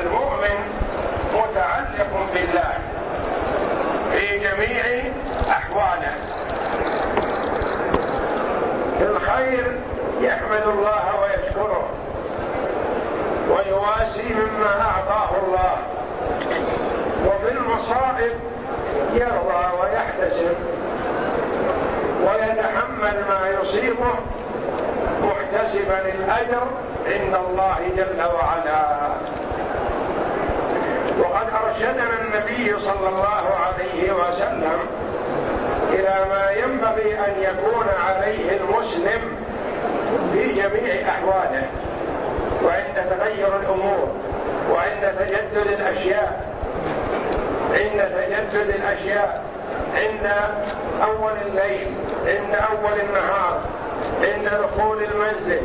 المؤمن متعلق بالله في جميع أحواله. في الخير يحمد الله ويشكره ويواسي مما أعطاه الله وفي المصائب يرضى ويحتسب ويتحمل ما يصيبه محتسبا الأجر عند الله جل وعلا. وقد ارشدنا النبي صلى الله عليه وسلم إلى ما ينبغي أن يكون عليه المسلم في جميع أحواله وعند تغير الأمور وعند تجدد الأشياء. عند تجدد الأشياء عند أول الليل عند أول النهار عند دخول المنزل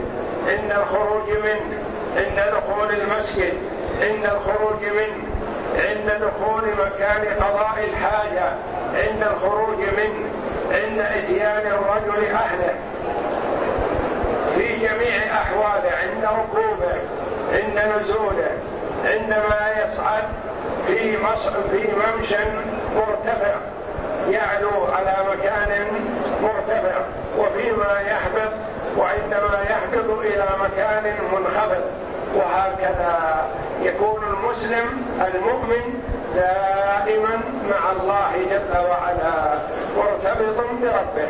عند الخروج منه عند دخول المسجد عند الخروج منه. عند دخول مكان قضاء الحاجة عند الخروج منه عند إتيان الرجل أهله. في جميع أحواله عند ركوبه عند نزوله عندما يصعد في في ممشى مرتفع. يعلو على مكان مرتفع وفيما يهبط وعندما يهبط إلى مكان منخفض. وهكذا يكون المسلم المؤمن دائما مع الله جل وعلا مرتبط بربه.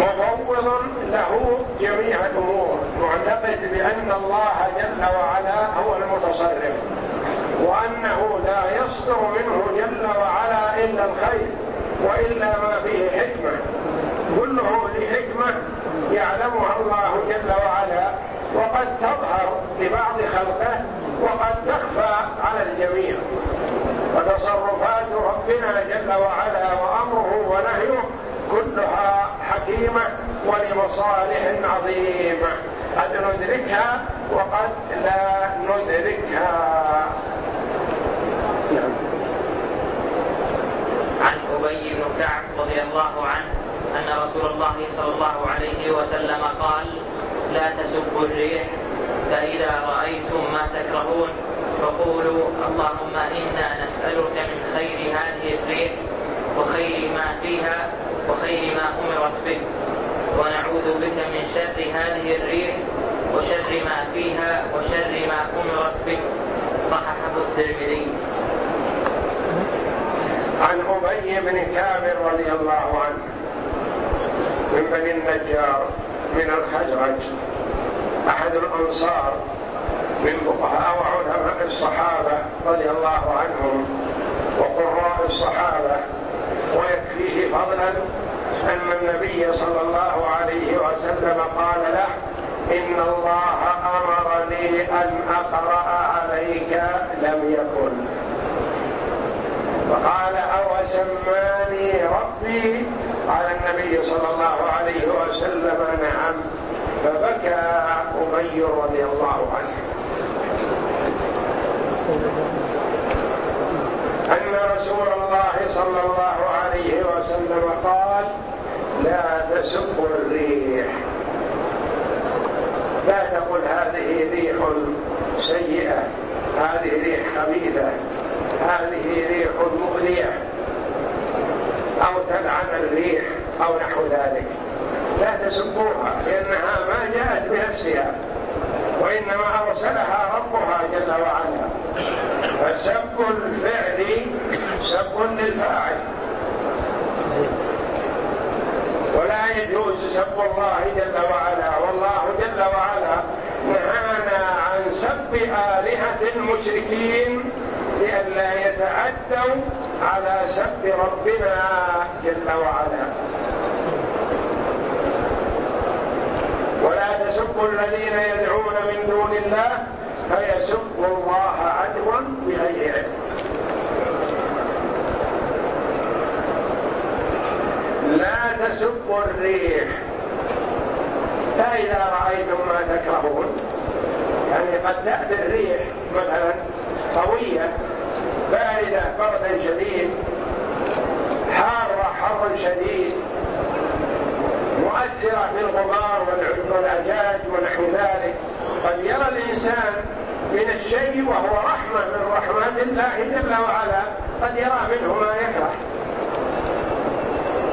مفوض له جميع الأمور معتقد بأن الله جل وعلا هو المتصرف وأنه لا يصدر منه جل وعلا إلا الخير وإلا ما فيه حكمة. كله لحكمة يعلمها الله جل وعلا وقد تظهر لبعض خلقه وقد تخفى على الجميع. وتصرفات ربنا جل وعلا وأمره ونهيه كلها حكيمة ولمصالح عظيمة. قد ندركها وقد لا ندركها. عن أبي بن كعب رضي الله عنه أن رسول الله صلى الله عليه وسلم قال لا تسبوا الريح فإذا رأيتم ما تكرهون فقولوا اللهم إنا نسألك من خير هذه الريح وخير ما فيها وخير ما أمرت به ونعوذ بك من شر هذه الريح وشر ما فيها وشر ما أمرت به. صححه الترمذي. عن أبي بن كعب رضي الله عنه. من بني النجار من الخزرج أحد الأنصار من فقهاء وعلماء الصحابة رضي الله عنهم وقراء الصحابة ويكفيه فضلا أن النبي صلى الله عليه وسلم قال له إن الله أمرني أن أقرأ عليك لم يكن. فقال أو سماني ربي؟ قال النبي صلى الله عليه وسلم نعم. فبكى ابي رضي الله عنه. أن رسول الله صلى الله عليه وسلم قال لا تسبوا الريح. لا تقل هذه ريح سيئة هذه ريح خبيثة. هذه ريح مؤذيه أو تلعن الريح أو نحو ذلك. لا تسبوها لأنها ما جاءت بنفسها وإنما أرسلها ربها جل وعلا. فسب الفعل سب للفاعل. ولا يجوز سب الله جل وعلا. والله جل وعلا نهانا عن سب آلهة المشركين لئلا يتعدوا على سب ربنا جل وعلا. ولا تسبوا الذين يدعون من دون الله فيسبوا الله عدوا بغير علم. لا تسبوا الريح. فإذا رأيتم ما تكرهون يعني قد تأتي الريح مثلا. قوية باردة بردا شديد حارة حر شديد مؤثرة في الغبار والعجاج ونحو ذلك. قد يرى الإنسان من الشيء وهو رحمة من رحمات الله جل وعلا قد يرى منه ما يكره.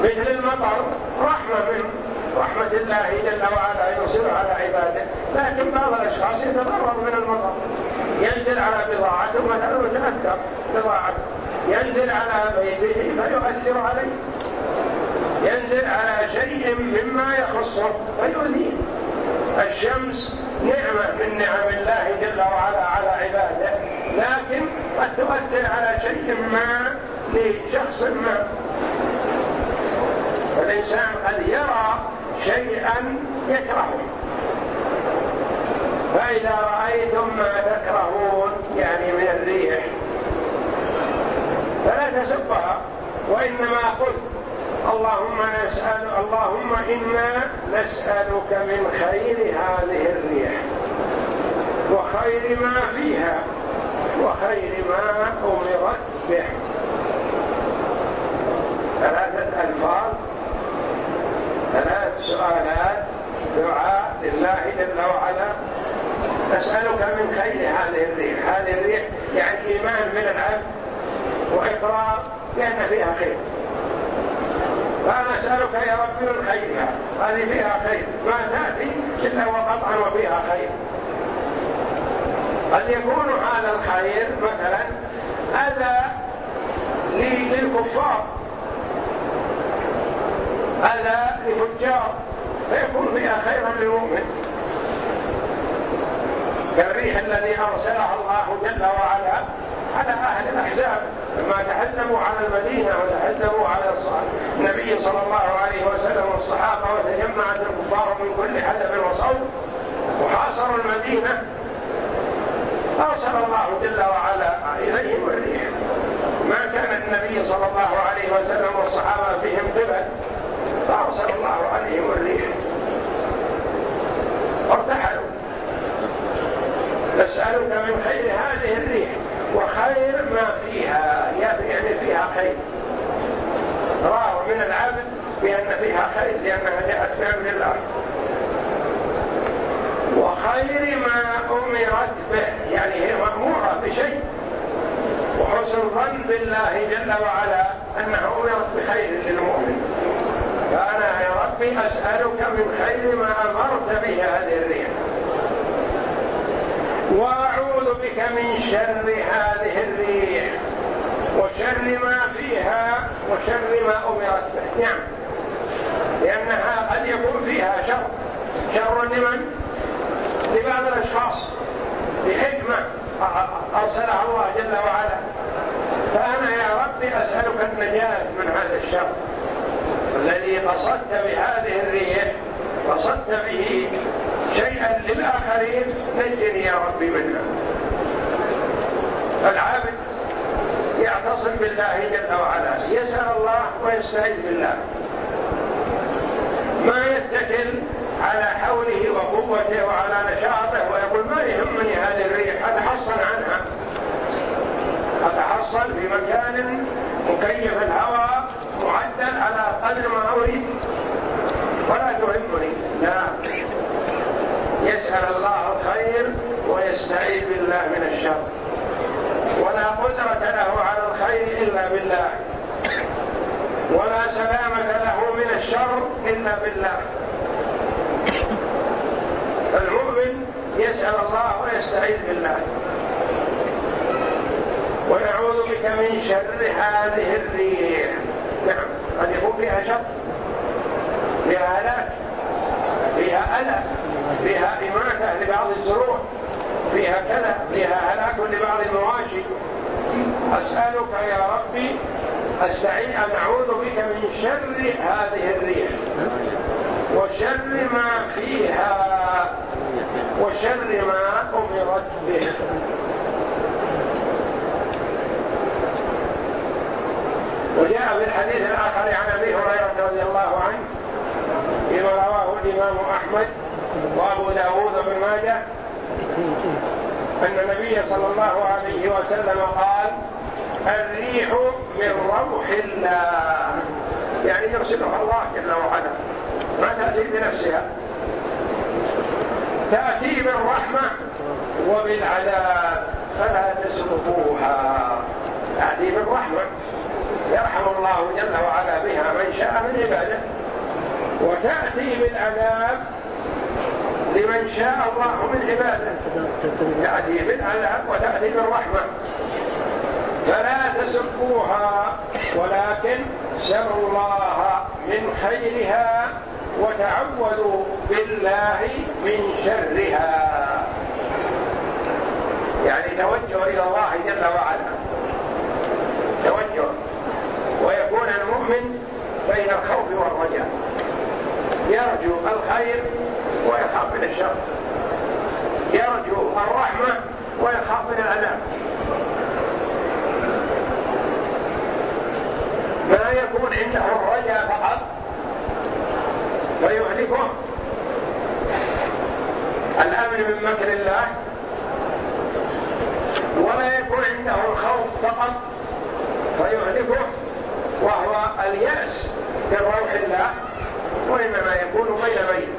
مثل المطر رحمة من رحمة الله جل وعلا يرسل على عباده لكن بعض الأشخاص يتضرر من على بضاعته مثلا وتأثر بضاعته ينزل على بيته فيؤثر عليه. ينزل على شيء مما يخصه فيؤذيه الشمس نعمة من نعم الله جل وعلا على عباده لكن قد تؤثر على شيء ما لشخص ما. فالإنسان قد يرى شيئا يكرهه. فإذا رأيتم ما تكرهون يعني من الريح فلا تسبها وإنما قل اللهم نسأل اللهم إنا نسألك من خير هذه الريح وخير ما فيها وخير ما أمرت به. ثلاثة ألفاظ ثلاث سؤالات دعاء لله جل وعلا. نسألك من خير هذه الريح. هذه الريح يعني إيمان من العبد وإقرار لأن فيها خير. فأنا أسألك يا رب من خيرها هذه فيها خير. ما تأتي إلا وقطعا وفيها خير. قد يكون هذا الخير مثلا أذى للكفار. أذى لفجار. فيكون فيها خيرا للمؤمن. كالريح الذي أرسلها الله جل وعلا على أهل الأحزاب. لما تهدموا على المدينة وتهدموا على النبي صلى الله عليه وسلم والصحابة وتجمعت الكفار من كل حدب وصوت وحاصروا المدينة. أرسل الله جل وعلا إليهم الريح. ما كان النبي صلى الله عليه وسلم والصحابة فيهم قبل فأرسل الله عليهم الريح. نسألك من خير هذه الريح وخير ما فيها. يعني فيها خير. راه من العبد بأن فيها خير لأنها جاءت بأمر الله وخير ما أمرت به. يعني هي مأمورة بشيء. وحسن الظن بالله جل وعلا أنها أمرت بخير للمؤمن. فأنا يا ربي أسألك من خير ما أمرت به هذه الريح. وأعوذ بك من شر هذه الريح وشر ما فيها وشر ما أمرت به. نعم. لأنها قد يكون فيها شر. شر لمن؟ لبعض الأشخاص. بحكمة أرسلها الله جل وعلا. فأنا يا ربي أسألك النجاة من هذا الشر. الذي قصدت بهذه الريح قصدت به شيئا للآخرين نجني يا ربي منها العابد يعتصم بالله جل وعلا يسأل الله ويستعيذ بالله. ما يتكل على حوله وقوته وعلى نشاطه ويقول ما يهمني هذه الريح أتحصن عنها. أتحصن في مكان مكيف الهواء معدل على قدر ما أريد. ولا تهمني. لا يسأل الله الخير ويستعيذ بالله من الشر. ولا قدرة له على الخير إلا بالله. ولا سلامة له من الشر إلا بالله. المؤمن يسأل الله ويستعيذ بالله. ونعوذ بك من شر هذه الريح. نعم قد يكون فيها شر فيها هلاك فيها ألم فيها إماتة لبعض الزروع فيها كذا فيها هلاك لبعض المواشي. أسألك يا ربي أستعين أن أعوذ بك من شر هذه الريح وشر ما فيها وشر ما أمرت به. وجاء في الحديث الآخر عن أبي هريرة رضي الله عنه فيما رواه الإمام أحمد وأبو داود بن ماجه أن النبي صلى الله عليه وسلم قال الريح من روح الله. يعني يرسلها الله جل وعلا. ما تأتي بنفسها. تأتي بالرحمة وبالعذاب. فلا تسلكوها. تأتي بالرحمة. يرحم الله جل وعلا بها من شاء من عباده. وتأتي بالعذاب. لمن شاء الله من عباده. تأتي بالعذاب وتأتي بالرحمة فلا تسبوها ولكن سروا الله من خيرها وتعوذوا بالله من شرها. يعني توجه إلى الله جل وعلا. توجه. ويكون المؤمن بين الخوف والرجاء. يرجو الخير ويخاف من الشر. يرجو الرحمة ويخاف من العذاب. ما يكون عنده الرجاء فقط فيهلكه الأمن من مكر الله. ولا يكون عنده الخوف فقط فيهلكه وهو اليأس من روح الله. وإنما يكون بين بين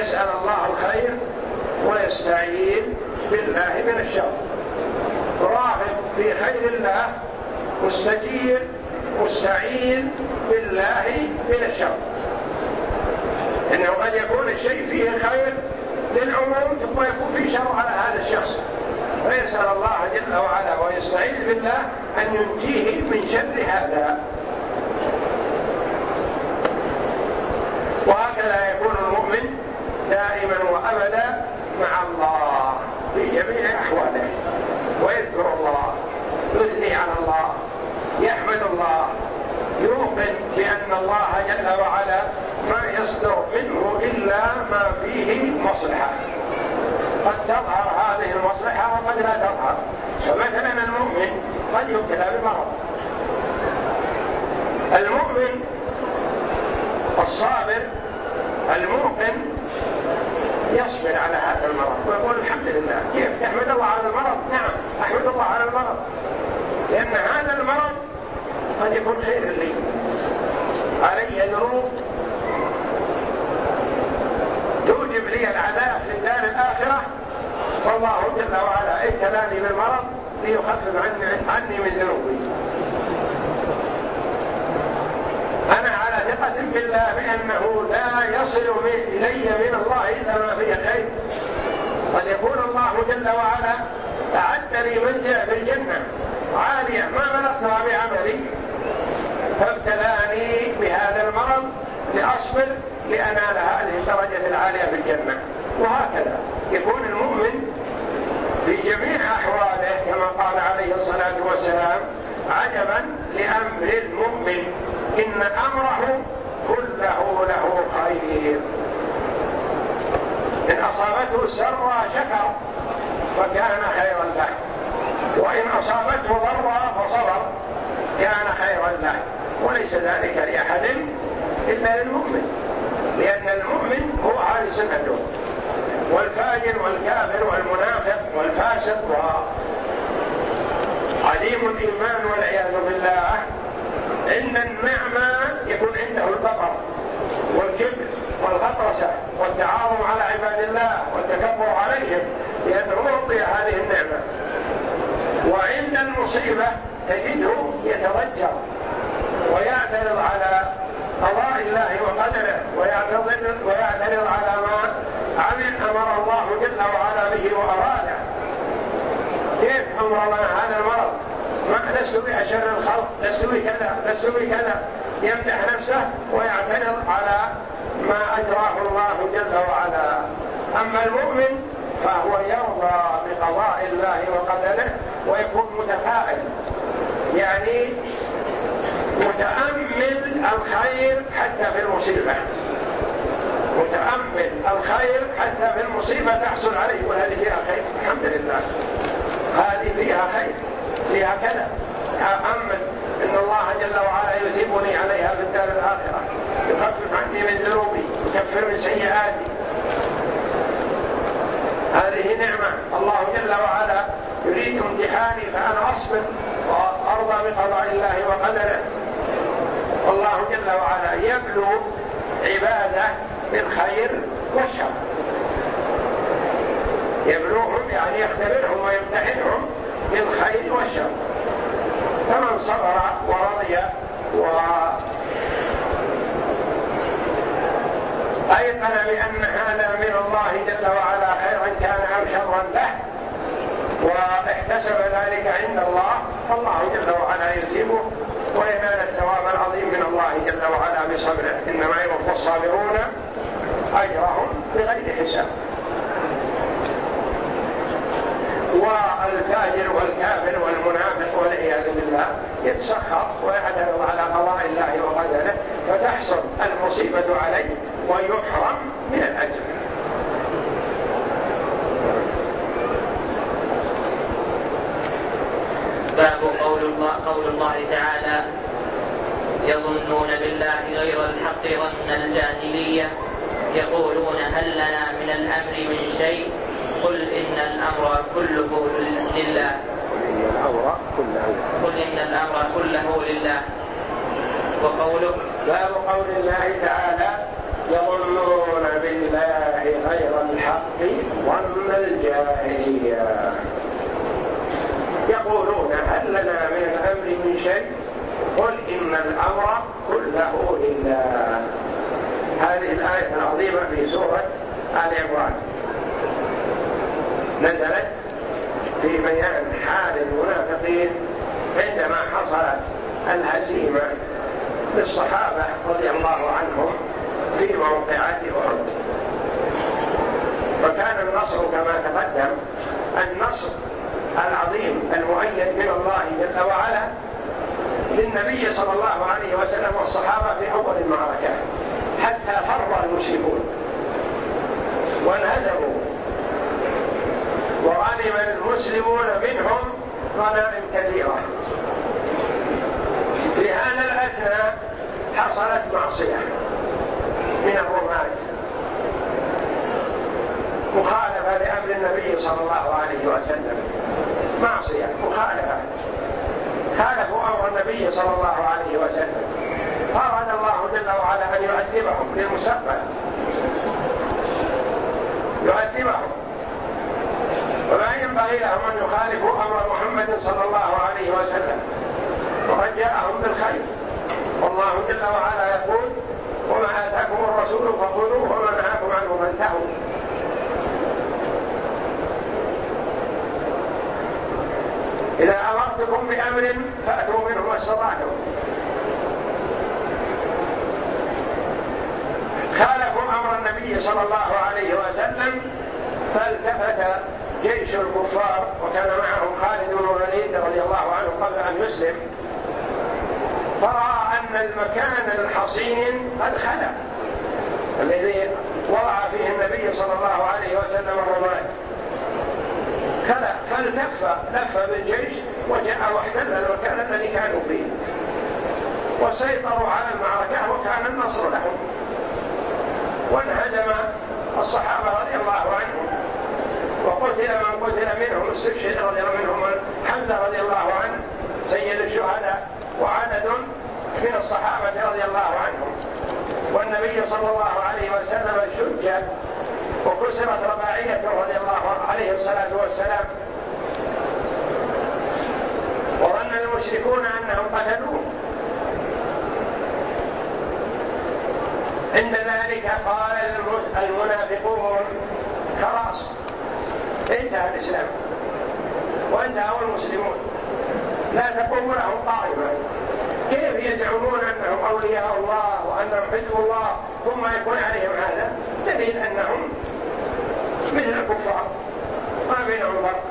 يسأل الله الخير ويستعين بالله من الشر. راغب في خير الله مستجير مستعين بالله من الشر. إنه قد يكون الشيء فيه خير للعموم ثم يكون فيه شر على هذا الشخص. فيسأل الله جل وعلا ويستعين بالله أن ينجيه من شر هذا وهكذا يكون المؤمن دائما وأبدا مع الله في جميع أحواله. ويذكر الله يثني على الله يحمد الله يوقن بأن الله جل وعلا ما يصدر منه إلا ما فيه مصلحة. قد تظهر هذه المصلحة وقد لا تظهر. فمثلا المؤمن قد يبتلى بمرض المؤمن الصابر الموقن يصبر على هذا المرض. ويقول الحمد لله. كيف تحمد الله على المرض؟ نعم أحمد الله على المرض. لأن هذا المرض قد يكون خير لي. علي ذنوب توجب لي العذاب في الدار الآخرة. والله جل وعلا ابتلاني بالمرض ليخفف عني, عني من ذنوبي. أنا على ثقة بالله بأنه لا يصل إلي من الله إلا ما فيه خير قد يكون الله جل وعلا أعد لي منزل في الجنة عالية ما بلغتها بعملي. فابتلاني بهذا المرض لأصبر لأنال هذه الدرجة العالية في الجنة. وهكذا يكون المؤمن في جميع أحواله كما قال عليه الصلاة والسلام عجبا لأمر المؤمن إن أمره كله له خير. إن أصابته سرا شكر فكان خيرا له. وإن أصابته ضرا فصبر كان خيرا له. وليس ذلك لأحد إلا للمؤمن. لأن المؤمن هو هذه سنته والفاجر والكافر والمنافق والفاسق وعديم الإيمان والعياذ بالله. عند النعمة يكون عنده البقر والكبر. والغطرسة والتعاظم على عباد الله والتكبر عليهم لأنه أعطي هذه النعمة. وعند المصيبة تجده يتضجر ويعترض على قضاء الله وقدره ويعترض ويعترض على ما عمل أمر الله جل وعلا به وأراده. كيف أمر الله هذا المرض؟ ما لست بأشر الخلق لست بكذا لست بكذا. يمدح نفسه ويعترض على ما أجراه الله جل وعلا. أما المؤمن فهو يرضى بقضاء الله وقدره ويكون متفائل. يعني متأمل الخير حتى في المصيبة. متأمل الخير حتى في المصيبة تحصل عليه. وهذه فيها خير الحمد لله. هذه فيها خير فيها كذا. أأمل إن الله جل وعلا يثيبني عليها في الدار الآخرة. يخفف عني من ذنوبي يكفر من سيئاتي. هذه نعمة الله جل وعلا يريد امتحاني فأنا أصبر وأرضى بقضاء الله وقدره. والله جل وعلا يبلو عباده بالخير والشر. يبلوهم يعني يختبرهم ويمتحنهم بالخير والشر. فمن صبر ورضي و أيقن بأن هذا من الله جل وعلا خيرا كان أو شرا له واحتسب ذلك عند الله فالله جل وعلا يثيبه وينال الثواب العظيم من الله جل وعلا بصبره. إنما يوفى الصابرون أجرهم بغير حساب. والفاجر والكافر والمنافق والعياذ بالله يتسخط ويعترض على قضاء الله وقدره فتحصل المصيبة عليه. ويحرم من الأجر. باب قول الله قول الله تعالى يظنون بالله غير الحق ظن الجاهلية. يقولون هل لنا من الأمر من شيء؟ قل إن الأمر كله لله. قل إن الأمر كله لله. وقوله باب قول الله تعالى يظنون بالله غير الحق ظن الجاهلية. يقولون هل لنا من الأمر من شيء؟ قل إن الأمر كله لله. هذه الآية العظيمة في سورة آل عمران. نزلت في بيان حال المنافقين عندما حصلت الهزيمة للصحابة رضي الله عنهم. في موقعات أحد وكان النصر كما تقدم النصر العظيم المؤيد من الله جل وعلا للنبي صلى الله عليه وسلم والصحابة في أول المعركة حتى فر المشركون. وانهزموا. وغنم المسلمون منهم غنائم كثيرة. في هذا الأثناء حصلت معصية. من الرماة. مخالفة لأمر النبي صلى الله عليه وسلم. معصية مخالفة. خالفوا أمر النبي صلى الله عليه وسلم. فأراد الله جل وعلا أن يؤدبهم للمستقبل يؤدبهم. وما ينبغي لهم أن يخالفوا أمر محمد صلى الله عليه وسلم. وقد جاءهم بالخير. والله جل وعلا يقول وما آتاكم الرسول فخذوه وما نهاكم عنه فانتهوا إذا أمرتكم بأمر فأتوا منه ما استطعتم. خالفوا أمر النبي صلى الله عليه وسلم فالتفت جيش الكفار وكان معهم خالد بن الوليد رضي الله عنه قبل أن يسلم. فرأى أن المكان الحصين قد خلى الذي وضع فيه النبي صلى الله عليه وسلم الرماد. خلى فالتف لف بالجيش وجاء واحتل المكان الذي كانوا فيه. وسيطروا على المعركة وكان النصر لهم. وانهدم الصحابة رضي الله عنهم. وقتل من قتل منهم استشهد رضي الله منهم حمزة رضي الله عنه سيد الشهداء وعدد من الصحابة رضي الله عنهم. والنبي صلى الله عليه وسلم شج وكسرت رباعيته رضي الله عليه الصلاة والسلام. وظن المشركون أنهم قتلوه. عند ذلك قال المنافقون خلاص انتهى الإسلام. وانتهوا المسلمون. لا تقوم لهم قائمة كيف يزعمون أنهم أولياء الله وأنهم حزب الله ثم يكون عليهم هذا؟ دليل أنهم مثل الكفار ما بينهم فرق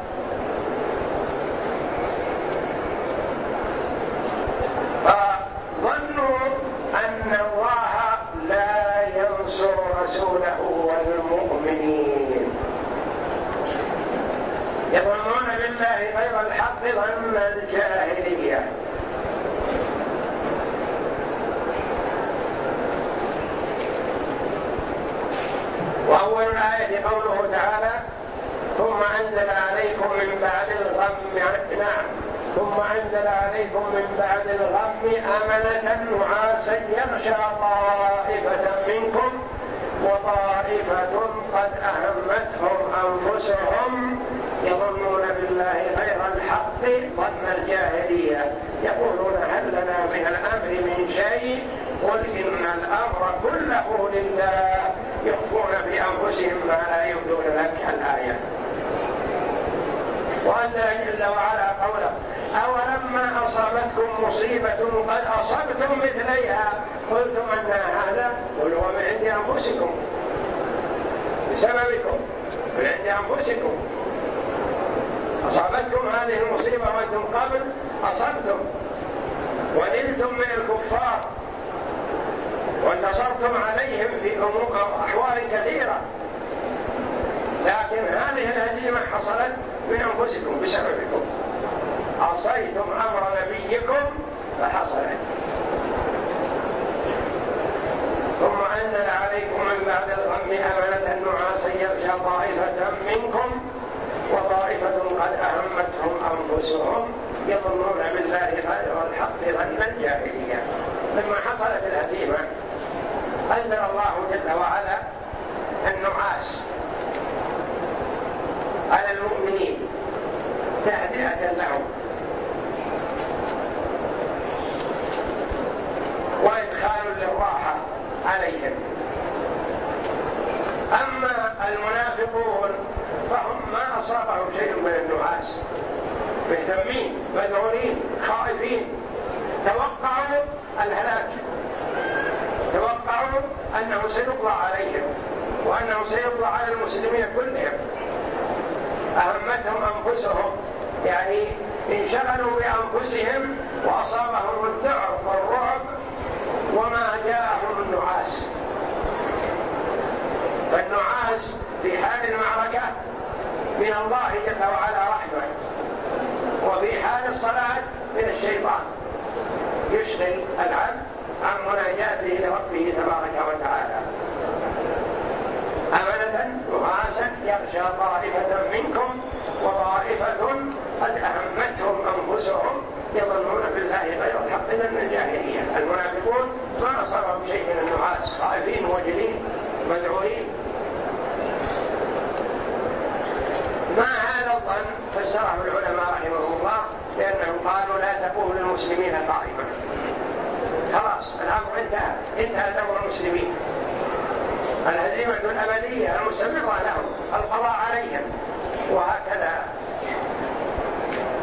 فظنوا أن الله لا ينصر رسوله والمؤمنين. يظنون بالله غير الحق ظن الجاهلية وأول الآية قوله تعالى ثم أنزل عليكم من بعد الغم نعم ثم أنزل عليكم من بعد أمنة نعاسا يغشى طائفة منكم وطائفة قد أهمتهم أنفسهم يظنون بالله غير الحق ظن الجاهلية. يقولون هل لنا من الأمر من شيء؟ قل إن الأمر كله لله. يخفون في أنفسهم ما لا يبدون لك الآية. وأنزل جل وعلا قوله. أولما أصابتكم مصيبة قد أصبتم مثليها. قلتم أن هذا قل هو من عند أنفسكم. بسببكم. من عند أنفسكم. أصابتكم هذه المصيبة وأنتم قبل أصبتم. ونلتم من الكفار. وانتصرتم عليهم في أحوال كثيرة. لكن هذه الهزيمة حصلت من أنفسكم بسببكم. عصيتم أمر نبيكم فحصلت ثم أنزل عليكم من بعد الغم أمنة نعاسا يغشى طائفة منكم وطائفة قد أهمتهم أنفسهم يظنون بالله غير الحق ظن الجاهلية لما حصلت الهزيمة أنزل الله جل وعلا النعاس على المؤمنين تهدئة لهم وإدخال للراحة عليهم أما المنافقون فهم ما أصابهم شيء من النعاس. مهتمين مذعورين خائفين. توقعوا الهلاك. توقعوا أنه سيطلع عليهم وأنه سيطلع على المسلمين كلهم. أهمتهم أنفسهم يعني انشغلوا بأنفسهم وأصابهم الذعر والرعب وما جاءهم النعاس. فالنعاس في حال المعركة من الله جل وعلا رحمة وفي حال الصلاة من الشيطان. يشغل العبد عن مناجاته لربه تبارك وتعالى. أمنة نعاسا يغشى طائفة منكم وطائفة قد أهمتهم أنفسهم يظنون بالله غير الحق من الجاهلية. المنافقون ما أصابهم شيء من النعاس خائفين وجلين مذعورين ما فسره العلماء رحمهم الله لأنهم قالوا لا تقول للمسلمين قائمة خلاص الأمر انتهى. انتهى أمر المسلمين. الهزيمة الأبدية المستمرة لهم القضاء عليهم. وهكذا.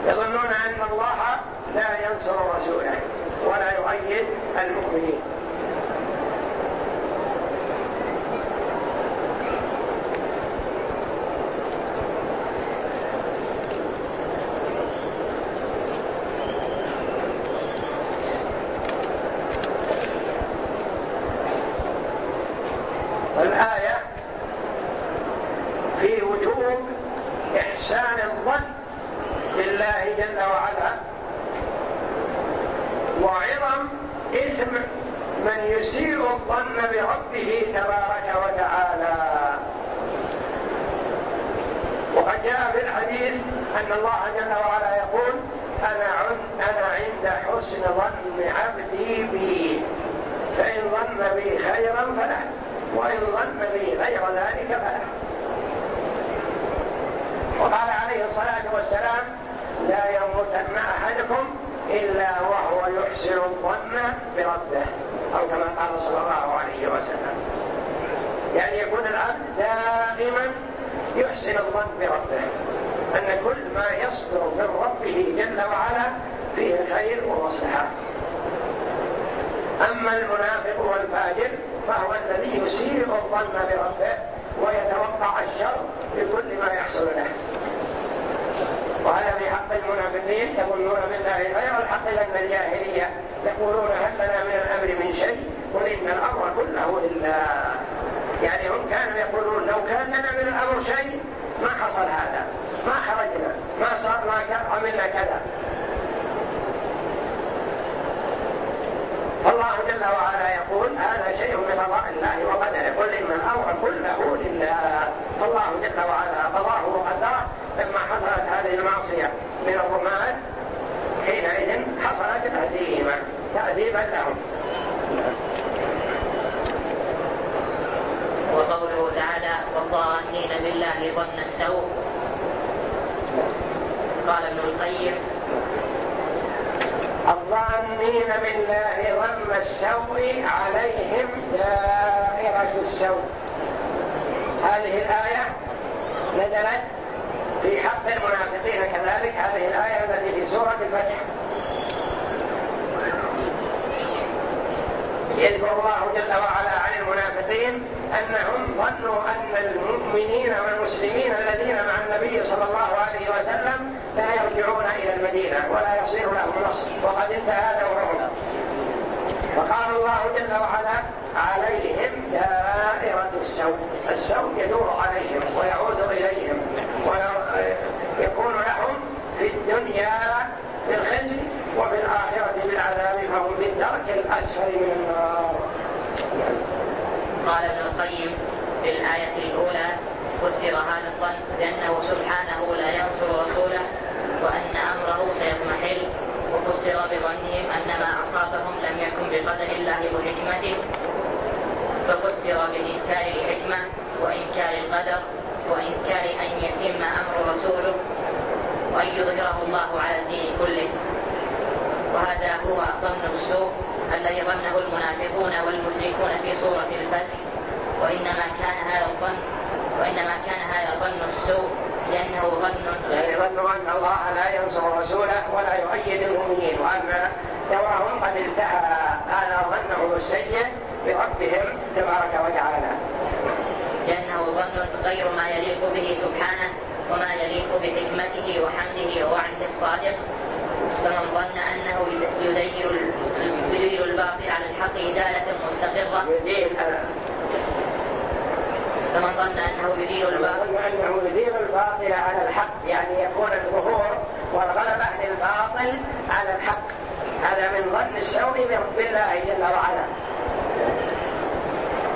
يظنون أن الله لا ينصر رسوله ولا يؤيد المؤمنين. بالله ظن السوء. قال ابن القيم الظانين بالله ظن السوء عليهم دائرة السوء. هذه الآية نزلت في حق المنافقين كذلك. هذه الآية التي في سورة الفتح. يذكر الله جل وعلا عن المنافقين انهم ظنوا أن المؤمنين والمسلمين الذين مع النبي صلى الله عليه وسلم لا يرجعون إلى المدينة ولا يصير لهم نصر وقد انتهى دورهم فقال الله جل وعلا عليهم دائرة السوء. السوء يدور عليهم ويعود إليهم ويكون لهم في الدنيا بالخزي وفي الآخرة بالعذاب فهم في الدرك الأسفل من النار. قال ابن القيم في الآية الأولى فسر هذا الظن بأنه سبحانه لا ينصر رسوله وأن أمره سيضمحل وفسر بظنهم أن ما أصابهم لم يكن بقدر الله وحكمته ففسر بإنكار الحكمة وإنكار القدر وإنكار أن يتم أمر رسوله وأن يظهره الله على الدين كله. هو ظن السوء الذي ظنه المنافقون والمشركون في سورة الفتح. وإنما كان هذا الظن وإنما كان هذا ظن السوء لأنه ظن يعني ظن أن الله لا ينصر رسوله ولا يؤيد المؤمنين وأن دواهم قد انتهى هذا ظنه السيء بربهم تبارك وتعالى. لأنه ظن غير ما يليق به سبحانه وما يليق بحكمته وحمده ووعده الصادق. فمن ظن أنه يدير يدير الباطل على الحق إدالة مستقرة. فمن ظن أنه يدير الباطل أنه يدير الباطل على الحق. يعني يكون الظهور والغلبة للباطل على الحق. هذا من ظن السوء بالله جل وعلا.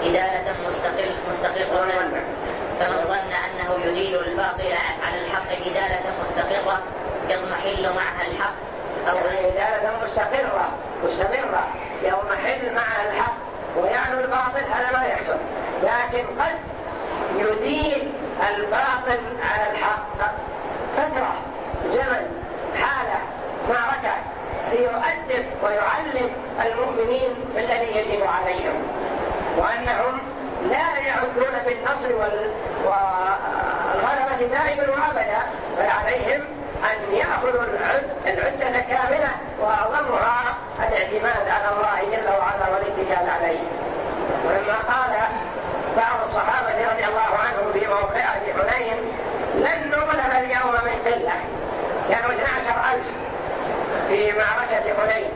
إدالة مستقل مستقرة. فمن ظن أنه يدير الباطل على الحق إدالة مستقرة. يضمحل معها الحق أو إدالة مستقرة مستمرة. يضمحل معها الحق ويعلو الباطل هذا ما يحصل. لكن قد يدير الباطل على الحق. فترة زمن حالة معركة ليؤدب ويعلم المؤمنين بالذي يجب عليهم. وأنهم لا يعدون بالنصر والغلبة دائما وأبدا فعليهم أن يأخذوا العدة كاملة وأعظمها الاعتماد على الله جل وعلا والاتكال عليه. ولما قال بعض الصحابة رضي الله عنهم في موقعة حنين لن نغلب اليوم من قلة. كانوا 12 ألف في معركة حنين.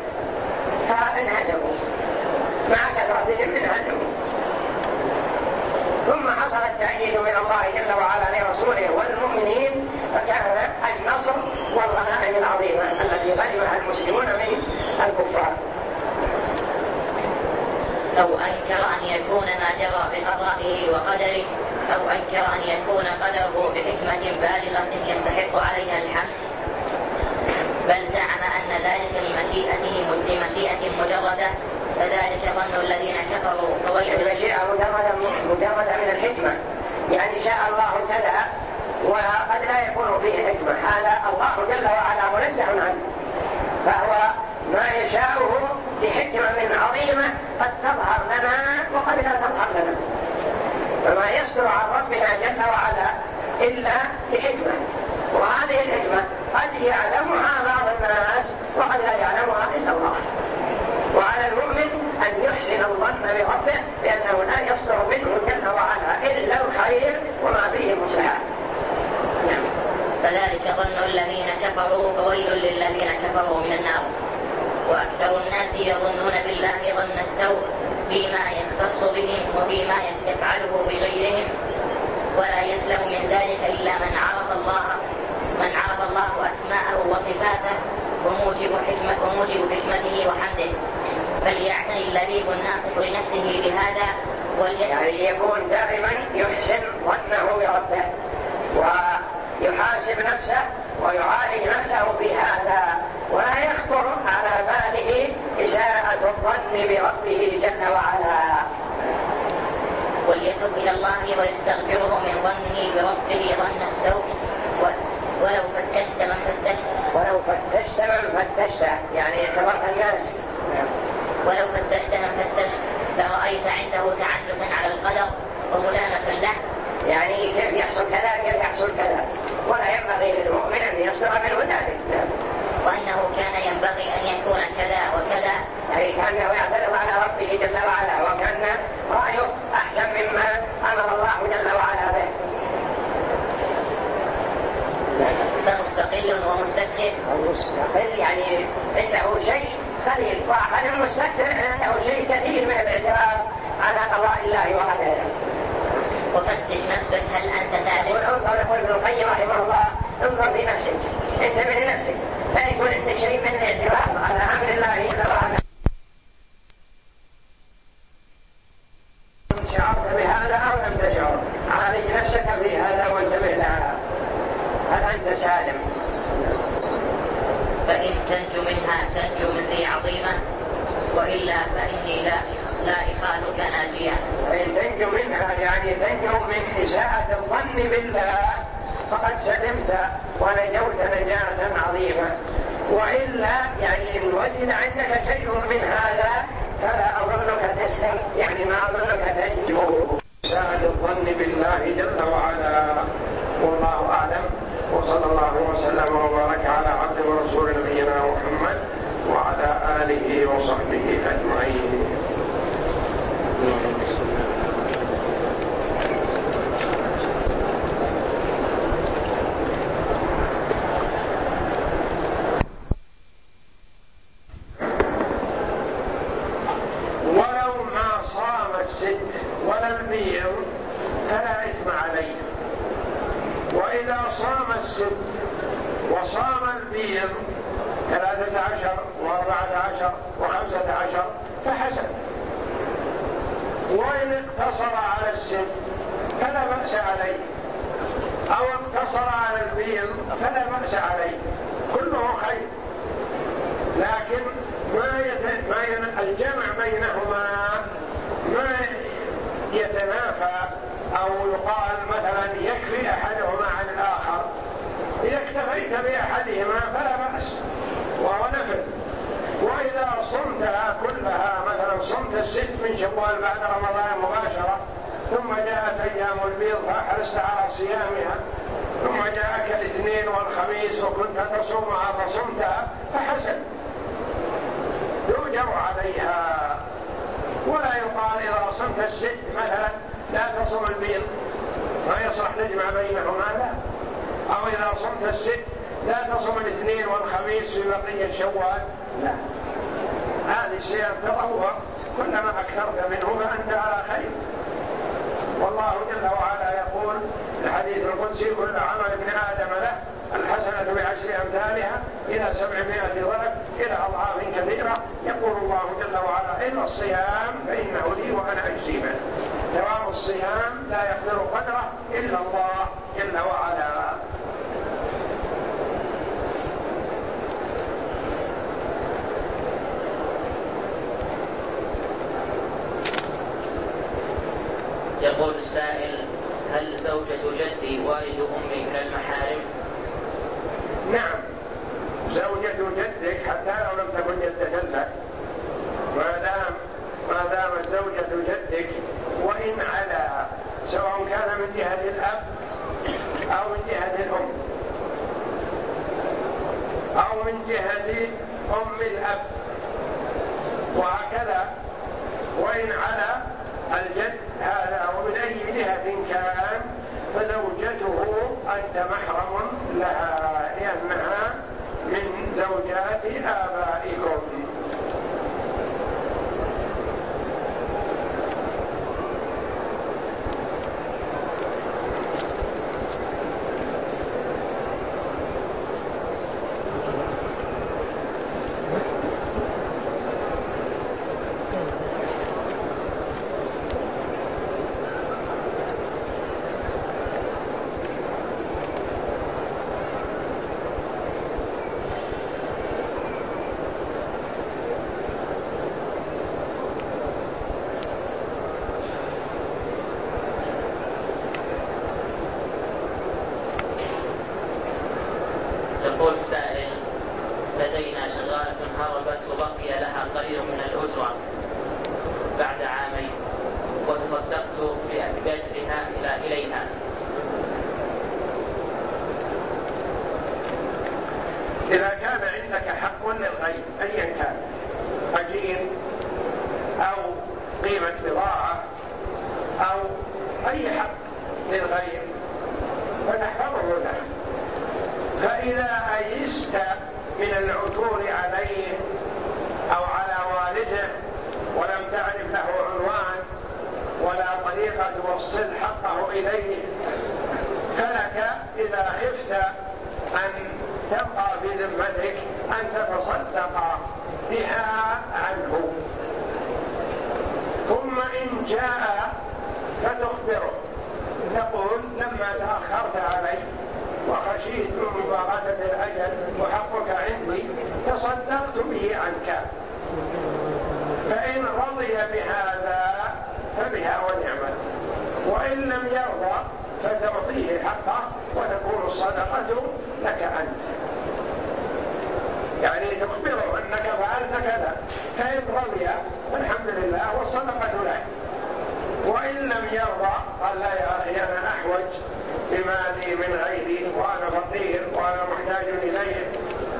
فانهزموا مع كثرتهم انهزموا ثم حصل التأييد من الله جل وعلا لرسوله والمؤمنين فكان النصر والغنائم العظيمة التي غنمها المسلمون من الكفار. أو أنكر أن يكون ما جرى بقضائه وقدره أو أنكر أن يكون قدره بحكمة بالغة يستحق عليها الحمد. بل زعم أن ذلك لمشيئته لمشيئة مجردة فذلك ظن الذين كفروا. فويل المشيئة مجردة مجردة من الحكمة. يعني شاء الله كذا وقد لا يكون فيه حكمة. هذا الله جل وعلا منزه عنه. فهو ما يشاءه بحكمة عظيمة قد تظهر لنا وقد لا تظهر لنا. فما يصدر عن ربنا جل وعلا إلا بحكمة. وهذه الحكمة قد يعلمها بعض الناس وقد لا يعلمها إلا الله. وعلى المؤمن أن يحسن الظن بربه لأنه لا يصدر منه جل وعلا إلا الخير وما فيه مصلحة نعم. فذلك ظن الذين كفروا فويل للذين كفروا من النار. وأكثر الناس يظنون بالله ظن السوء فيما يختص بهم وفيما يفعله بغيرهم. ولا يسلم من ذلك إلا من عرف الله من عرف الله أسماءه وصفاته وموجب حكمة وموجب حكمته وحمده. فليعتني اللبيب الناصح لنفسه بهذا يعني يكون دائما يحسن ظنه بربه ويحاسب نفسه ويعالج نفسه في هذا ولا يخطر على باله إساءة الظن بربه جل وعلا. وليتب إلى الله ويستغفره من ظنه بربه ظن السوء ولو فتشت من فتشت. ولو فتشت من فتشت يعني اعتبرت الناس. ولو فتشت من فتشت لرأيت عنده تعنتا على القدر وملامة له. يعني كيف يحصل كذا كيف يحصل كذا. ولا ينبغي للمؤمن أن يصدر منه ذلك. وأنه كان ينبغي أن يكون كذا وكذا. يعني كأنه يعترض على ربه جل وعلا وكان رأيه أحسن مما أمر الله جل وعلا به. فمستقل ومستكثر المستقل يعني عنده شيء قليل عنده شيء كثير من الاعتراض على قضاء الله وقدره وفتش نفسك هل أنت سالم؟ انظر يقول ابن القيم رحمه الله انظر في نفسك انتبه لنفسك. فيكون عندك شيء من الاعتراض على أمر الله جل وعلا شعرت بهذا أو لم تشعر عالج نفسك في هذا وانتبه لها هل أنت سالم فإن تنجو منها تنجو من ذي عظيمة وإلا فإني لا لا إخالك ناجيا فإن تنجو منها يعني تنجو من إساءة الظن بالله فقد سلمت ونجوت نجاة عظيمة وإلا يعني إن وجد عندك شيء من هذا فلا أظنك تسلم يعني ما أظنك تنجو إساءة الظن بالله جل وعلا والله أعلم وصلى الله وسلم وبارك على عبد ورسول نبينا محمد وعلى آله وصحبه أجمعين ولو ما صام الست ولا البيض فلا إثم عليه وإذا صام الست وصام البيض ثلاثة عشر وأربعة عشر وخمسة عشر فحسن وإن اقتصر على الست فلا بأس عليه أو اقتصر على البيض فلا بأس عليه كله خير لكن ما يت... ما ين... الجمع بينهما ما يتنافى أو يقال مثلا يكفي أحدهما عن الآخر إذا اكتفيت بأحدهما فلا بأس وهو نفل وإذا صمتها كلها مثلا صمت الست من شوال بعد رمضان مباشرة ثم جاءت أيام البيض فحرصت على صيامها ثم جاءك الاثنين والخميس وكنت تصومها فصمتها فحسن يؤجر عليها ولا يقال إذا صمت الست مثلا لا تصوم البيض ما يصح نجمع بينهما لا أو إذا صمت الست لا تصوم الاثنين والخميس في بقية شوال لا هذه صيام تطوع كلما أكثرت منه فأنت على خير والله جل وعلا يقول الحديث القدسي كل عمل ابن آدم له الحسنة بعشر أمثالها إلى سبعمائة ضرب كثيرة يقول الله جل وعلا إلا الصيام فإنه لي وأنا أجزي به دوام الصيام لا يقدر قدره إلا الله جل وعلا. يقول السائل هل زوجة جدي والد أمي من المحارم؟ نعم. زوجة جدك حتى لو لم تكن جدة لك ما دام ما دامت زوجة جدك وإن على سواء كان من جهة الأب أو من جهة الأم. أو من جهة أم الأب. وهكذا. وإن على الجد هذا ومن أي جهة كان فزوجته أنت محرم لها لأنها من وبقي لها قليل من الأجرة بعد عامين وتصدقت بأجرها إلى إليها إذا كان عندك حق للغير أيا كان أجير أو قيمة بضاعة أو أي حق للغير فتحفظه له فإذا أيست من العثور عليه أو على والده ولم تعرف له عنوان ولا طريقة توصل حقه إليه فلك إذا خفت أن تبقى في ذمتك أن تتصدق بها عنه ثم إن جاء فتخبره تقول لما تأخرت علي وخشيت من مباغتة الأجل وحقك عندي تصدقت به عنك فإن رضي بهذا فبها ونعمت وإن لم يرضى فتعطيه حقه وتكون الصدقة لك أنت. يعني تخبره أنك فعلت كذا فإن رضي فالحمد لله والصدقة لك وإن لم يرضى قال لا يا أخي أنا أحوج بمالي من غيري وأنا فقير وأنا محتاج إليه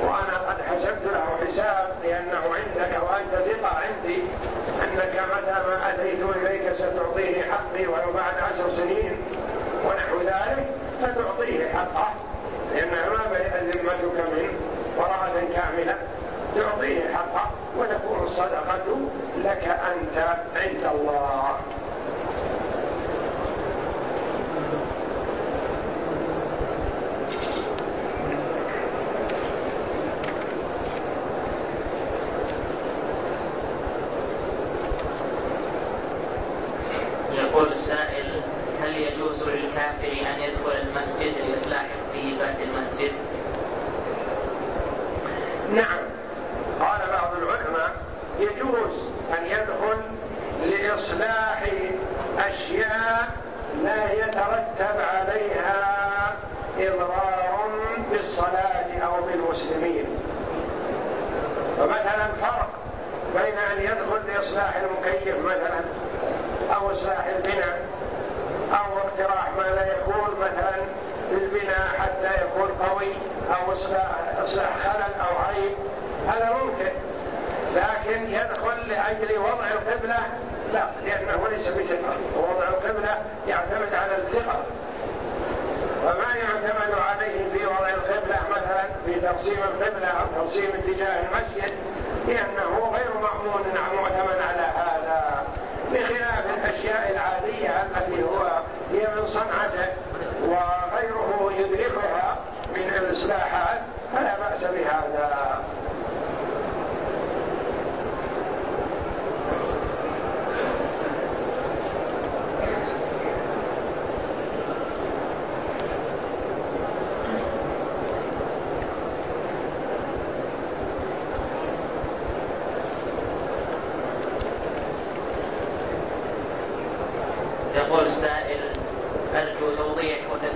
وأنا قد حسبت له حساب لأنه عندك وأنت ثقة عندي. أنك متى ما أتيت إليك ستعطيني حقي ولو بعد عشر سنين. ونحو ذلك فتعطيه حقه. لأنها ما ذمتك منه براءة كاملة تعطيه حقه. وتكون الصدقة لك أنت.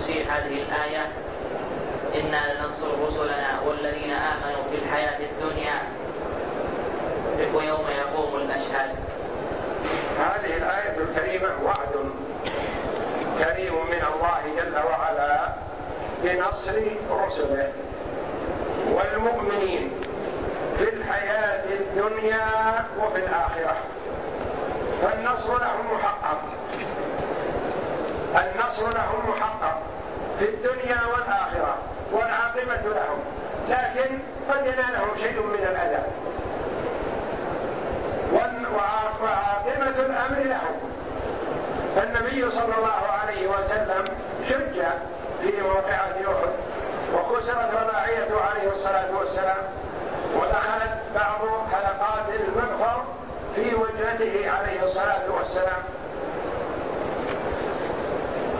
تفسير هذه الآية. إنا لننصر رسلنا والذين آمنوا في الحياة الدنيا. ويوم يقوم الأشهاد. هذه الآية الكريمة وعد كريم من الله جل وعلا بنصر رسله والمؤمنين في الحياة الدنيا وفي الآخرة. فالنصر لهم محقق النصر لهم محقق في الدنيا والآخرة والعاقبة لهم. لكن قد ينالهم شيء من الأذى. وعاقبة الأمر لهم. فالنبي صلى الله عليه وسلم شج في موقعة أحد وكسرت رباعيته عليه الصلاة والسلام ودخلت بعض حلقات المغفر في وجهته عليه الصلاة والسلام.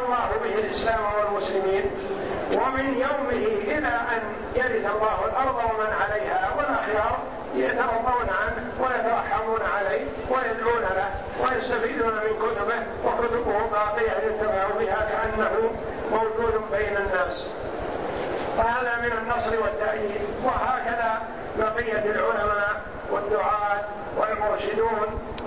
الله به الإسلام والمسلمين ومن يومه إلى أن يرث الله الأرض ومن عليها والأخيار يترضون عنه ويترحمون عليه ويدعون له ويستفيدون من كتبه وكتبه باقية ينتفع بها كأنه موجود بين الناس. فهذا من النصر والتأييد. وهكذا بقية العلماء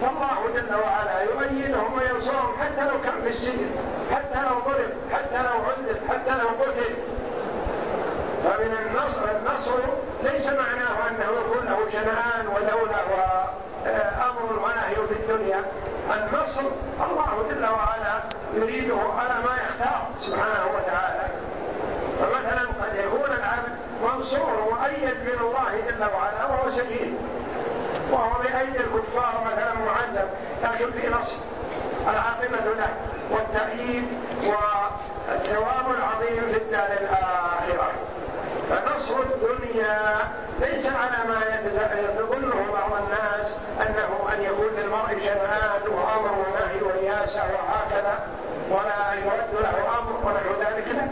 فالله جل وعلا يؤيدهم وينصرهم حتى لو كان في السجن حتى لو ضرب حتى لو عذب حتى لو قتل. فمن النصر النصر ليس معناه أنه يكون له شنآن ودولة وامر ونهي في الدنيا. النصر الله جل وعلا يريده على ما يختار سبحانه وتعالى. فمثلا قد يكون العبد منصور مؤيد من الله جل وعلا وهو سجين. وهو بأيدي الكفار مثلا معذب لكن في نصر العاقبة له والتأييد والثواب العظيم في الدار الآخرة. فنصر الدنيا ليس على ما يظنه بعض الناس أنه أن يكون للمرء شنآن وأمر ونهي ورياسه وهكذا ولا يرد له أمر ونحو ذلك لا.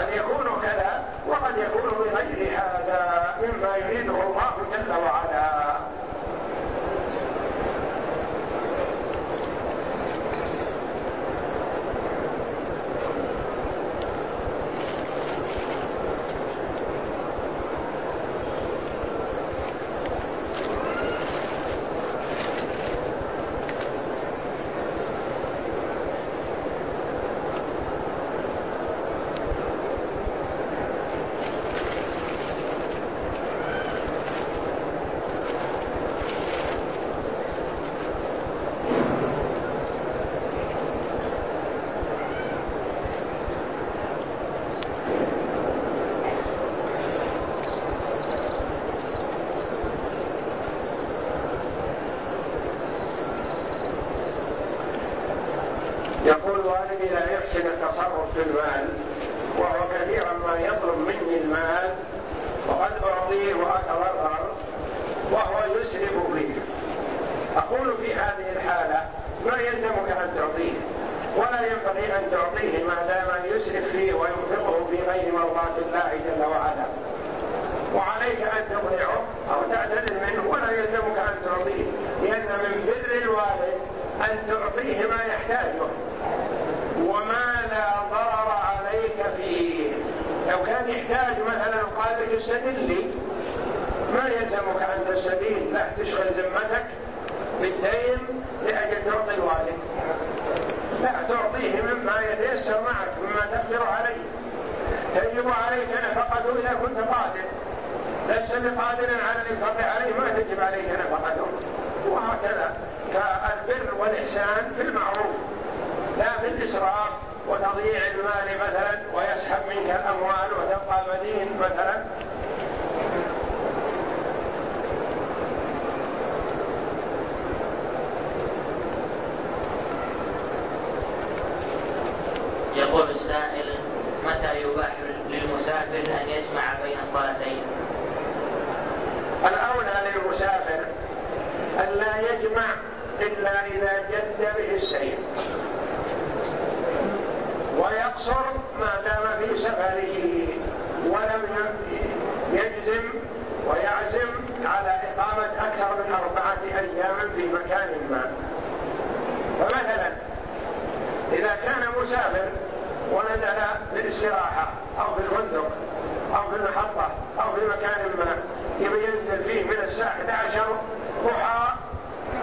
قد يكون كذا وقد يكون بغير هذا مما يريده يجمع إلا إذا جد به السيف. ويقصر ما دام في سفره ولم يجزم ويعزم على إقامة أكثر من أربعة أيام في مكان ما. فمثلا إذا كان مسافر ونزل للاستراحة أو في الفندق أو في المحطة أو في مكان ما ينزل فيه من الساعة 11 ضحى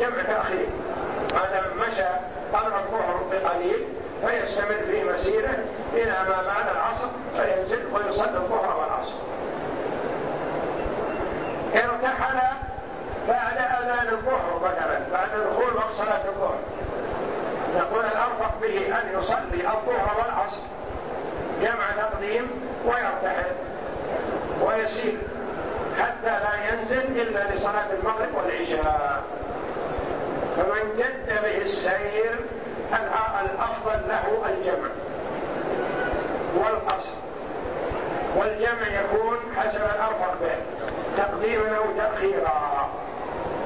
جمع تأخير ما دام مشى قبل الظهر بقليل فيستمر في مسيره إلى ما بعد العصر فينزل ويصلي الظهر والعصر. ارتحل بعد أذان الظهر مثلا بعد دخول وقت صلاة الظهر. نقول الأرفق به أن يصلي الظهر والعصر. جمع تقديم ويرتحل ويسير حتى لا ينزل إلا لصلاة المغرب والعشاء. فمن جد به السير الأفضل له الجمع والقصر. والجمع يكون حسب الأرفق به تقديما أو تأخيرا.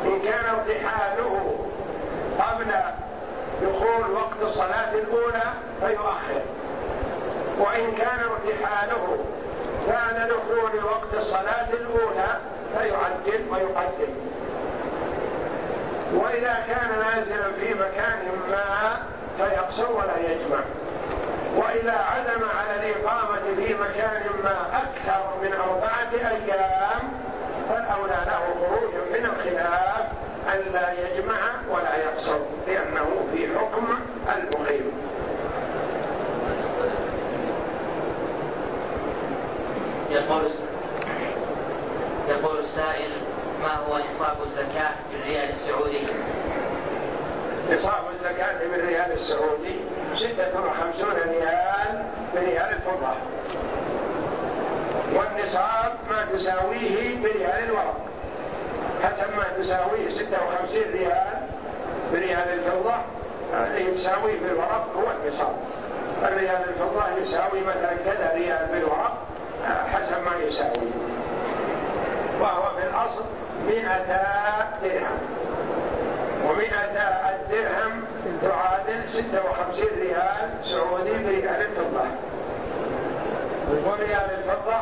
إن كان ارتحاله دخول وقت الصلاة الأولى فيؤخر. وإن كان ارتحاله بعد دخول وقت الصلاة الأولى فيعجل ويقدم. وإذا كان نازلا في مكان ما فيقصر ولا يجمع. وإذا عزم على الإقامة في مكان ما أكثر من أربعة أيام فالأولى له خروج من الخلاف أن لا يجمع ولا يقصر لأنه في حكم المقيم يقول يقول السائل ما هو نصاب الزكاة في الريال السعودي؟ نصاب الزكاة من الريال السعودي ستة وخمسون ريال بريال الفضة. والنصاب ما تساويه بريال الورق. حسب ما تساويه ستة وخمسين ريال بريال الفضة اللي تساويه بالورق هو النصاب. الريال الفضة يساوي مثلا كذا ريال بالورق حسب ما يساوي. وهو في الأصل مئة درهم. ومئة الدرهم تعادل ستة وخمسين ريال سعودي بريال الفضة. وريال الفضة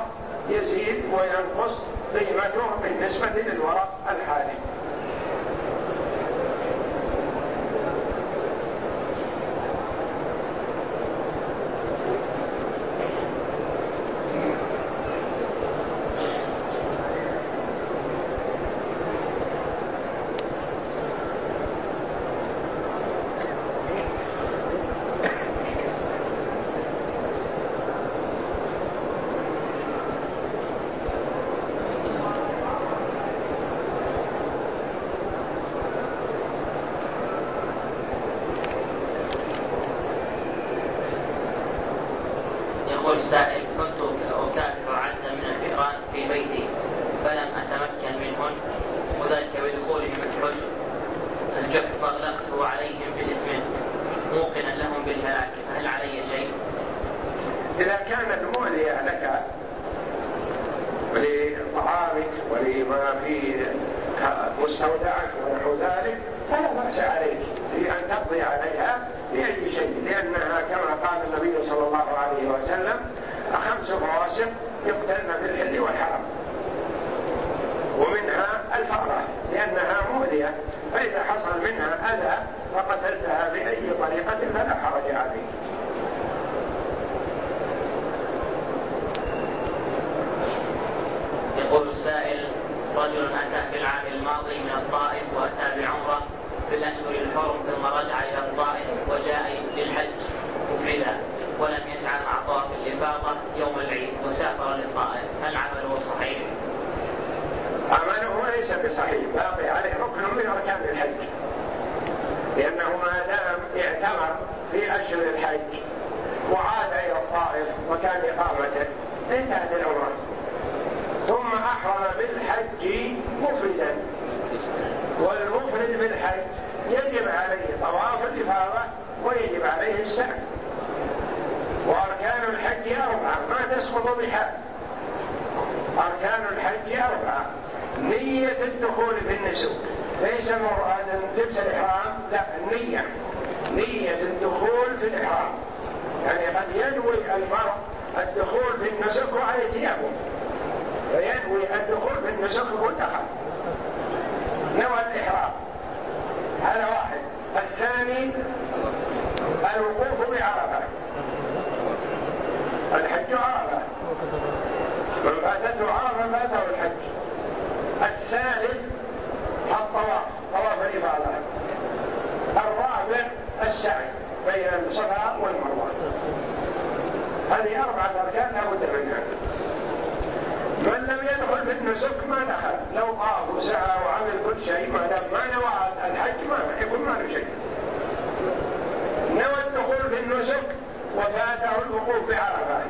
يزيد وينقص قيمته بالنسبة للورق الحالي. الحائض وكان إقامته انتهت العمرة. ثم أحرم بالحج مفردا. والمفرد بالحج يجب عليه طواف الإفاضة ويجب عليه السعي. وأركان الحج أربعة ما تسقط بحال أركان الحج أربعة. نية الدخول في النسك ليس مراد لبس الإحرام لا النية نية الدخول في الإحرام. يعني قد ينوي المرء الدخول في النسك وعلى ثيابه فينوي الدخول في النسك ودخل نوى الإحرام. هذا واحد. الثاني الوقوف بعرفة. الحج عرفة. من فاتته عرفة فاته الحج. الثالث الطواف. طواف الإفاضة. الرابع السعي بين هذه أربعة أركان لابد منها. من لم يدخل في النسك ما دخل. لو طاف وسعى وعمل كل شيء ما دام ما نوى الحج ما يكون ما له شيء. نوى الدخول في النسك وفاته الوقوف بعرفة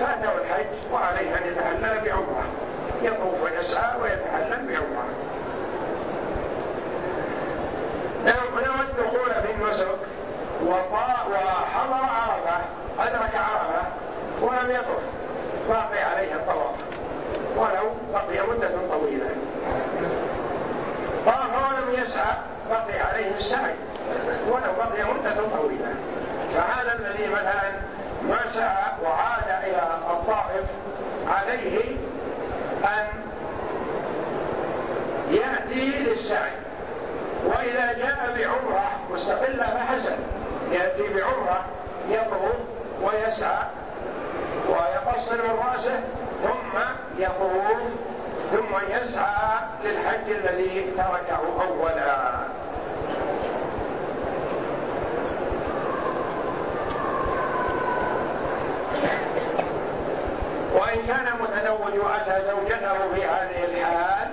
فاته الحج وعليه أن يتحلل بعمرة يطوف ويسعى ويتحلل بعمرة نوى الدخول في النسك وحضر عرفة. أدرك عرفة. ولم يطف. باقي عليه الطواف. ولو بقي مدة طويلة. طاف ولم يسعى بقي عليه السعي. ولو بقي مدة طويلة. فهذا الذي مثلا ما سعى وعاد إلى الطائف عليه أن يأتي للسعي. وإذا جاء بعمرة مستقلة فحسن. يأتي بعمرة يطوف ويسعى ويقصر من رأسه ثم يطوف ثم يسعى للحج الذي تركه أولا. وإن كان متزوج وأتى زوجته في هذه الحال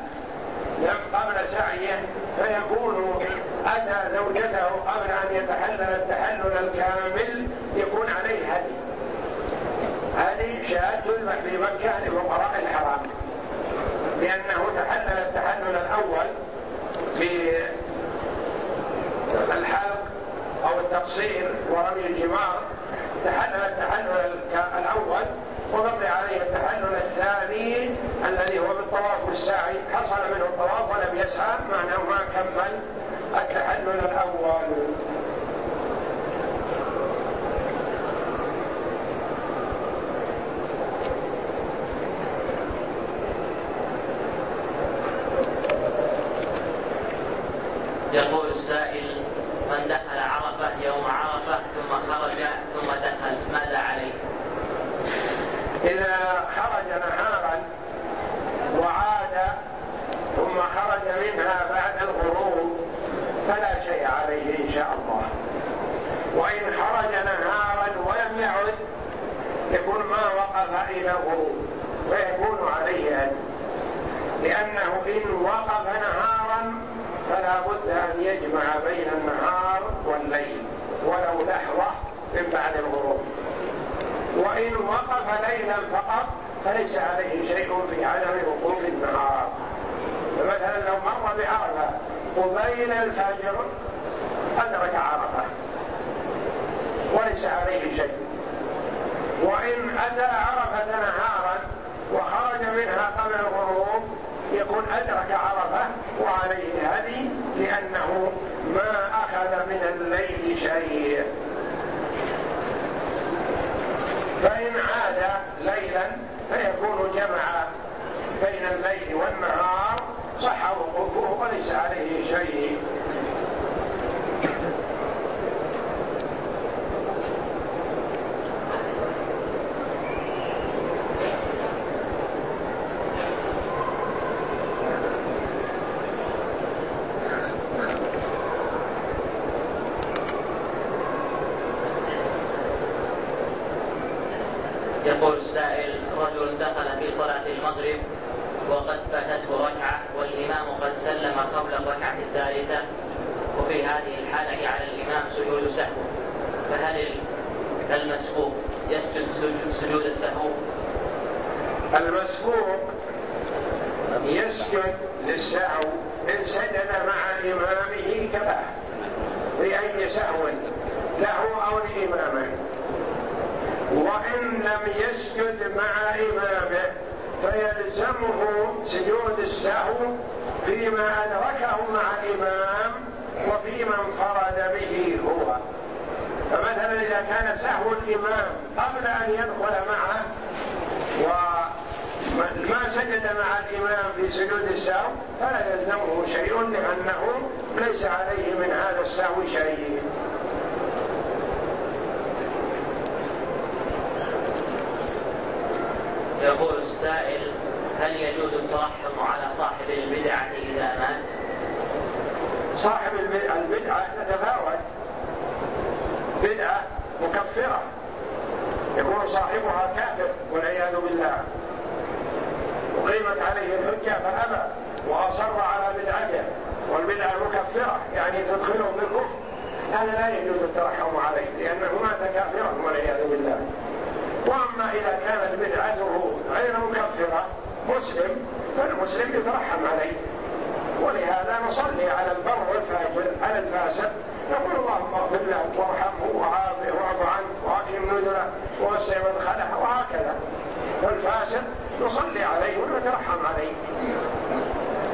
قبل سعيه فيكون أتى زوجته قبل أن يتحلل التحلل الكامل يكون عليه هدي. هذه شاة تذبح في مكة لفقراء الحرام لأنه تحلل التحلل الأول في الحلق أو التقصير ورمي الجمار تحلل التحلل الأول وبقي عليه التحلل الثاني الذي هو بالطواف والسعي حصل منه الطواف ولم يسعى معناه ما كمل التحلل الأول. يقول السائل من دخل عرفة يوم عرفة ثم خرج ثم دخل ماذا عليه؟ إذا خرج نهارا وعاد ثم خرج منها بعد الغروب فلا شيء عليه إن شاء الله وإن خرج نهارا ولم يعد يكون ما وقف إلى الغروب ويكون عليه لأنه إن وقف نهارا فلا بد أن يجمع بين النهار والليل ولو لحظة من بعد الغروب. وإن وقف ليلا فقط فليس عليه شيء في عدم وقوف النهار. فمثلا لو مر بعرفة قبيل الفجر أدرك عرفة وليس عليه شيء. وإن أتى عرفة نهارا وخرج منها قبل الغروب يكون أدرك عرفة وعليه هدي لأنه ما أخذ من الليل شيء. فإن عاد ليلا فيكون جمع بين الليل والنهار صح وقوفه وليس عليه شيء. لم يسجد مع إمامه فيلزمه سجود السهو فيما أدركه مع إمام وفيما انفرد به هو. فمثلا إذا كان سهو الإمام قبل أن يدخل معه وما سجد مع الإمام في سجود السهو فلا يلزمه شيء لأنه ليس عليه من هذا السهو شيء. يقول السائل هل يجوز الترحم على صاحب البدعة إذا مات؟ صاحب البدعة تتفاوت. بدعة مكفرة. يكون صاحبها كافر والعياذ بالله. أقيمت عليه الحجة فأبى وأصر على بدعته. والبدعة مكفرة يعني تدخله في هذا لا يجوز الترحم عليه لأنه مات كافرا والعياذ بالله. وأما إذا كانت بدعته غير مكفرة مسلم فالمسلم يترحم عليه. ولهذا نصلي على البر والفاجر على الفاسق. نقول اللهم اغفر له وارحمه وعافه واعف عنه وأكرم نزله ووسع مدخله وهكذا. والفاسق نصلي عليه ونترحم عليه.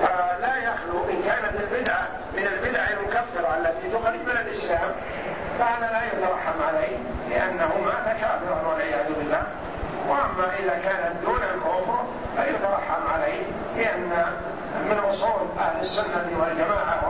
آه، لا يخلو إن كانت البدعة من البدع المكفرة التي تخرج من الإسلام فهذا لا يترحم عليه لأنه ما أما إذا كانت دون الكفر فيترحم عليه لأن من أصول أهل السنة والجماعة